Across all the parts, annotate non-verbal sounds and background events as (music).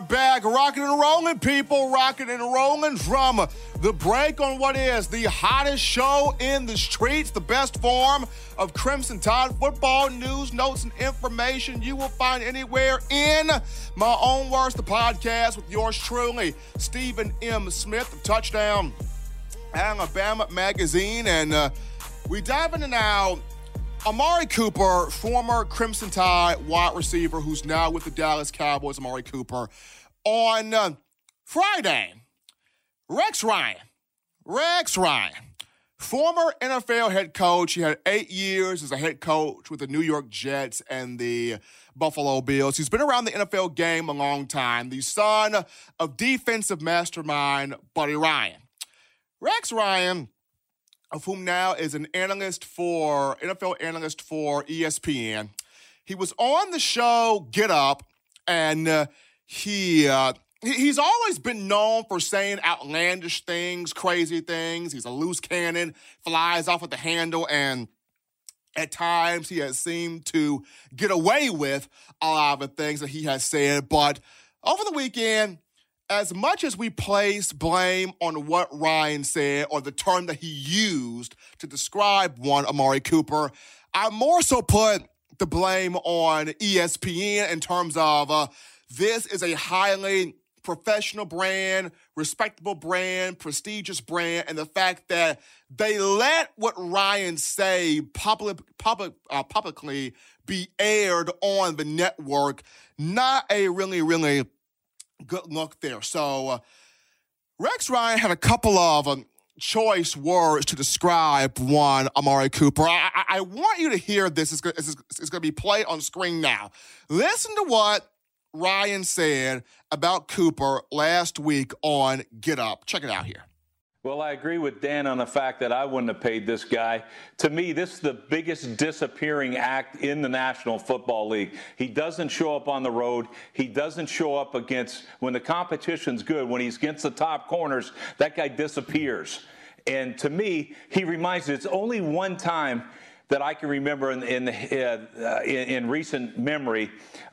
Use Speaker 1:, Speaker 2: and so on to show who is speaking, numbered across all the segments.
Speaker 1: are back, rocking and rolling, people, rocking and rolling from the break on what is the hottest show in the streets, the best form of Crimson Tide football news, notes, and information you will find anywhere in my own words, the podcast with yours truly, Stephen M. Smith, the Touchdown Alabama magazine, and uh, we dive into now Amari Cooper, former Crimson Tide wide receiver who's now with the Dallas Cowboys, Amari Cooper, on uh, Friday, Rex Ryan, Rex Ryan, former NFL head coach. He had eight years as a head coach with the New York Jets and the Buffalo Bills. He's been around the NFL game a long time. The son of defensive mastermind Buddy Ryan. Rex Ryan of whom now is an analyst for NFL analyst for ESPN. He was on the show Get Up, and uh, he uh, he's always been known for saying outlandish things, crazy things. He's a loose cannon, flies off at the handle, and at times he has seemed to get away with a lot of the things that he has said. But over the weekend, as much as we place blame on what Ryan said or the term that he used to describe one Amari Cooper, I more so put the blame on ESPN in terms of uh, this is a highly professional brand, respectable brand, prestigious brand, and the fact that they let what Ryan say public, public, uh, publicly be aired on the network, not a really, really good look there. So uh, Rex Ryan had a couple of um, choice words to describe one Amari Cooper. I, I, I want you to hear this. It's, it's, it's going to be played on screen now. Listen to what Ryan said about Cooper last week on Get Up. Check it out here.
Speaker 2: Well, I agree with Dan on the fact that I wouldn't have paid this guy. To me, this is the biggest disappearing act in the National Football League. He doesn't show up on the road. He doesn't show up against, when the competition's good, when he's against the top corners, that guy disappears. And to me, he reminds me, it's only one time that I can remember in, in, uh, in, in recent memory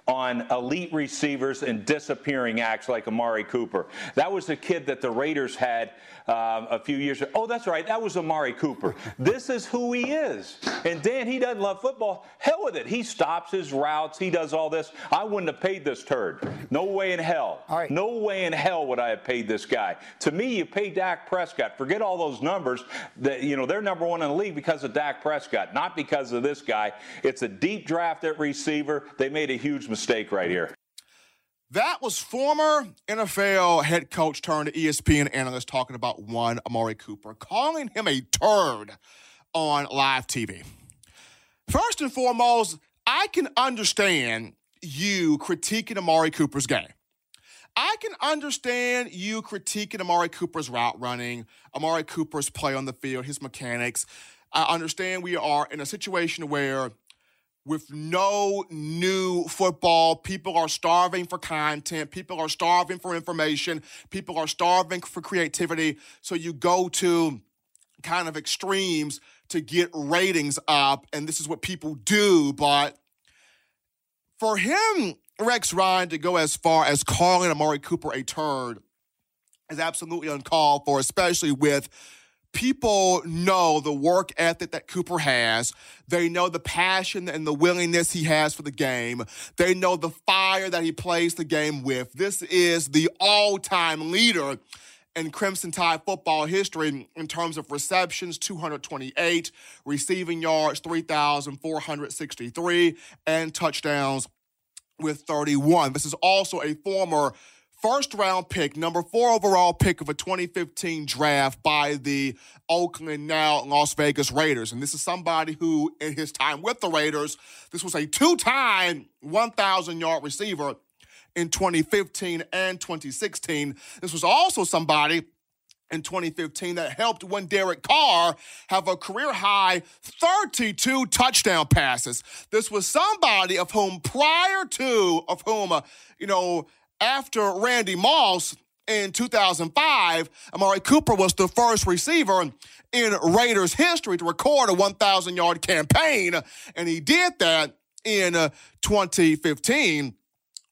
Speaker 2: on elite receivers and disappearing acts like Amari Cooper. That was the kid that the Raiders had um, a few years ago. Oh, that's right. That was Amari Cooper. (laughs) this is who he is. And Dan, he doesn't love football. Hell with it. He stops his routes. He does all this. I wouldn't have paid this turd. No way in hell. Right. No way in hell would I have paid this guy. To me, you pay Dak Prescott. Forget all those numbers. That you know they're number one in the league because of Dak Prescott, not because of this guy. It's a deep draft at receiver. They made a huge mistake right here.
Speaker 1: That was former NFL head coach turned ESPN analyst talking about one Amari Cooper, calling him a turd on live TV. First and foremost, I can understand you critiquing Amari Cooper's game. I can understand you critiquing Amari Cooper's route running, Amari Cooper's play on the field, his mechanics. I understand we are in a situation where with no new football. People are starving for content. People are starving for information. People are starving for creativity. So you go to kind of extremes to get ratings up. And this is what people do. But for him, Rex Ryan, to go as far as calling Amari Cooper a turd is absolutely uncalled for, especially with people know the work ethic that Cooper has. They know the passion and the willingness he has for the game. They know the fire that he plays the game with. This is the all time leader in Crimson Tide football history in terms of receptions 228, receiving yards 3,463, and touchdowns with 31. This is also a former first round pick, number four overall pick of a 2015 draft by the Oakland, now Las Vegas Raiders. And this is somebody who, in his time with the Raiders, this was a two time 1,000 yard receiver in 2015 and 2016. This was also somebody in 2015 that helped when Derek Carr have a career high 32 touchdown passes. This was somebody of whom prior to of whom uh, you know after Randy Moss in 2005, Amari Cooper was the first receiver in Raiders history to record a 1,000 yard campaign, and he did that in uh, 2015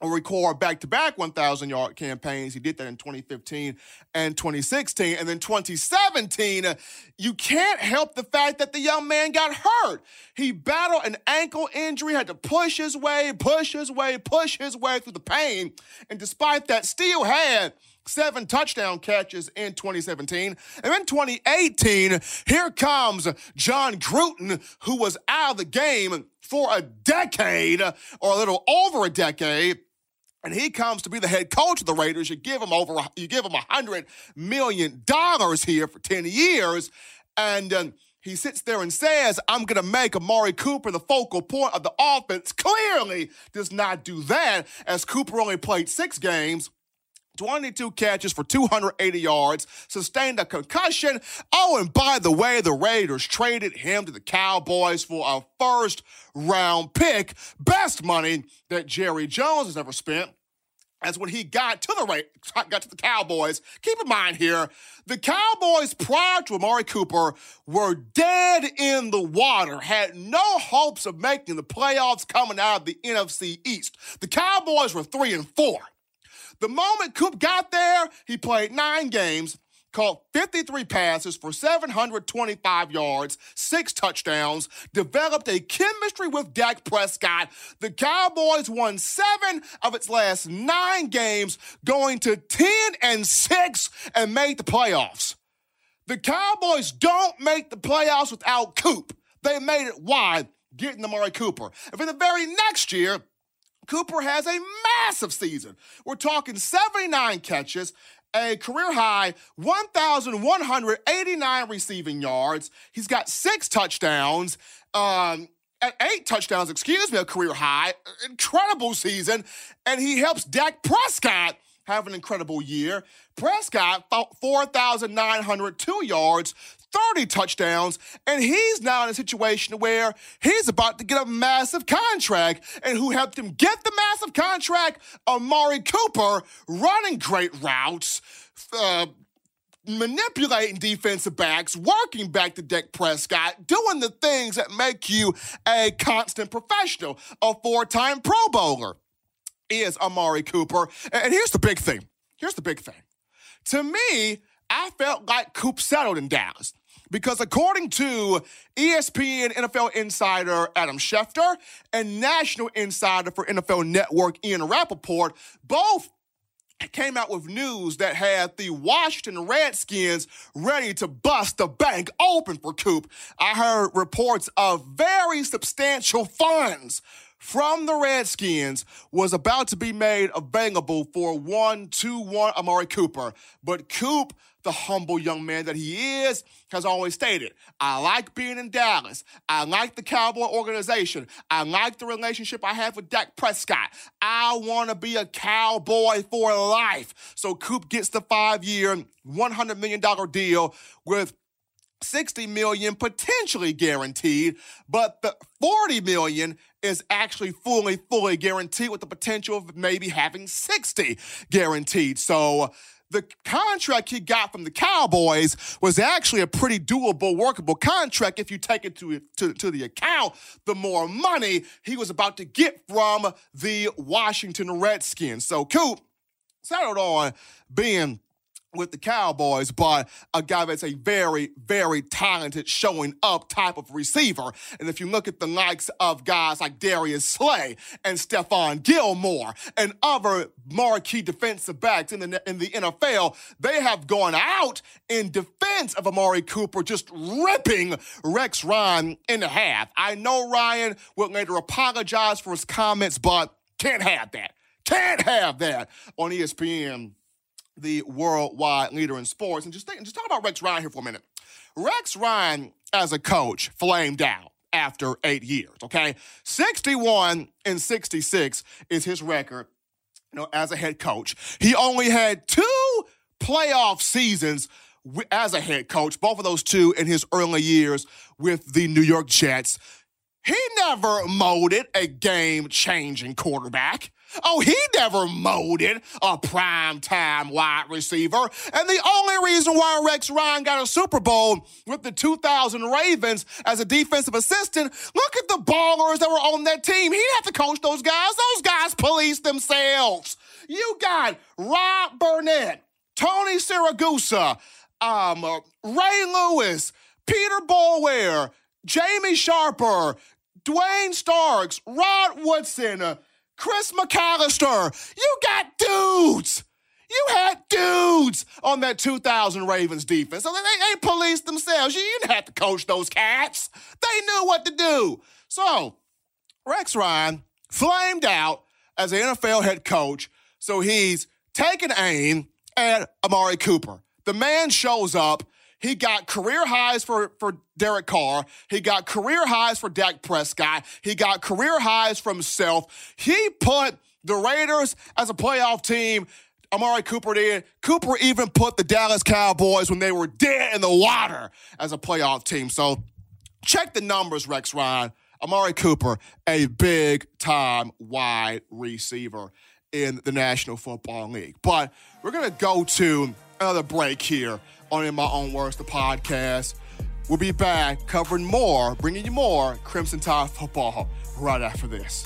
Speaker 1: or record back to back 1,000 yard campaigns. He did that in 2015 and 2016. And then 2017, uh, you can't help the fact that the young man got hurt. He battled an ankle injury, had to push his way, push his way, push his way through the pain. And despite that, still had seven touchdown catches in 2017. And in 2018, here comes Jon Gruden, who was out of the game for a decade or a little over a decade and he comes to be the head coach of the Raiders, you give him over, you give him a hundred million dollars here for ten years, and um, he sits there and says, "I'm going to make Amari Cooper the focal point of the offense." Clearly, does not do that, as Cooper only played six games. 22 catches for 280 yards, sustained a concussion. Oh, and by the way, the Raiders traded him to the Cowboys for a first round pick. Best money that Jerry Jones has ever spent. As when he got to the right, got to the Cowboys. Keep in mind here, the Cowboys prior to Amari Cooper were dead in the water, had no hopes of making the playoffs coming out of the NFC East. The Cowboys were three and four. The moment Coop got there, he played nine games, caught 53 passes for 725 yards, six touchdowns, developed a chemistry with Dak Prescott. The Cowboys won seven of its last nine games, going to 10 and 6 and made the playoffs. The Cowboys don't make the playoffs without Coop. They made it wide, getting Amari Cooper. And for the very next year, Cooper has a massive season. We're talking 79 catches, a career high 1,189 receiving yards. He's got six touchdowns. Um, eight touchdowns, excuse me, a career high. Incredible season. And he helps Dak Prescott have an incredible year. Prescott, 4,902 yards, 30 touchdowns, and he's now in a situation where he's about to get a massive contract. And who helped him get the massive contract? Amari Cooper, running great routes, uh, manipulating defensive backs, working back to Dak Prescott, doing the things that make you a constant professional, a four time Pro Bowler is Amari Cooper. And here's the big thing. Here's the big thing. To me, I felt like Coop settled in Dallas. Because according to ESPN NFL insider Adam Schefter and national insider for NFL Network Ian Rapoport, both came out with news that had the Washington Redskins ready to bust the bank open for Coop. I heard reports of very substantial funds from the Redskins was about to be made available for one, two, one Amari Cooper. But Coop, the humble young man that he is, has always stated, I like being in Dallas. I like the Cowboy organization. I like the relationship I have with Dak Prescott. I want to be a Cowboy for life. So Coop gets the five year, $100 million deal with 60 million potentially guaranteed, but the 40 million is actually fully, fully guaranteed with the potential of maybe having 60 guaranteed. So the contract he got from the Cowboys was actually a pretty doable, workable contract if you take it to, to, to the account the more money he was about to get from the Washington Redskins. So Coop settled on being with the Cowboys, but a guy that's a very, very talented showing up type of receiver. And if you look at the likes of guys like Darius Slay and Stephon Gilmore and other marquee defensive backs in the, in the NFL, they have gone out in defense of Amari Cooper, just ripping Rex Ryan in half. I know Ryan will later apologize for his comments, but can't have that. Can't have that on ESPN the worldwide leader in sports. And just think, just talk about Rex Ryan here for a minute. Rex Ryan, as a coach, flamed out after eight years. Okay, 61 and 66 is his record. You know, as a head coach, he only had two playoff seasons as a head coach. Both of those two in his early years with the New York Jets. He never molded a game-changing quarterback. Oh, he never molded a prime time wide receiver. And the only reason why Rex Ryan got a Super Bowl with the 2000 Ravens as a defensive assistant, look at the ballers that were on that team. He had to coach those guys. Those guys police themselves. You got Rob Burnett, Tony Siragusa, um, Ray Lewis, Peter Boulware, Jamie Sharper, Duane Starks, Rod Woodson, Chris McAlister, You got dudes. You had dudes on that 2000 Ravens defense. So they, they policed themselves. You, didn't have to coach those cats. They knew what to do. So Rex Ryan flamed out as an NFL head coach. So he's taking aim at Amari Cooper. The man shows up he got career highs for, for Derek Carr. He got career highs for Dak Prescott. He got career highs for himself. He put the Raiders as a playoff team. Amari Cooper did. Cooper even put the Dallas Cowboys when they were dead in the water as a playoff team. So check the numbers, Rex Ryan. Amari Cooper, a big time wide receiver in the National Football League. But we're going to go to another break here on In My Own Words, the podcast. We'll be back covering more, bringing you more Crimson Tide football right after this.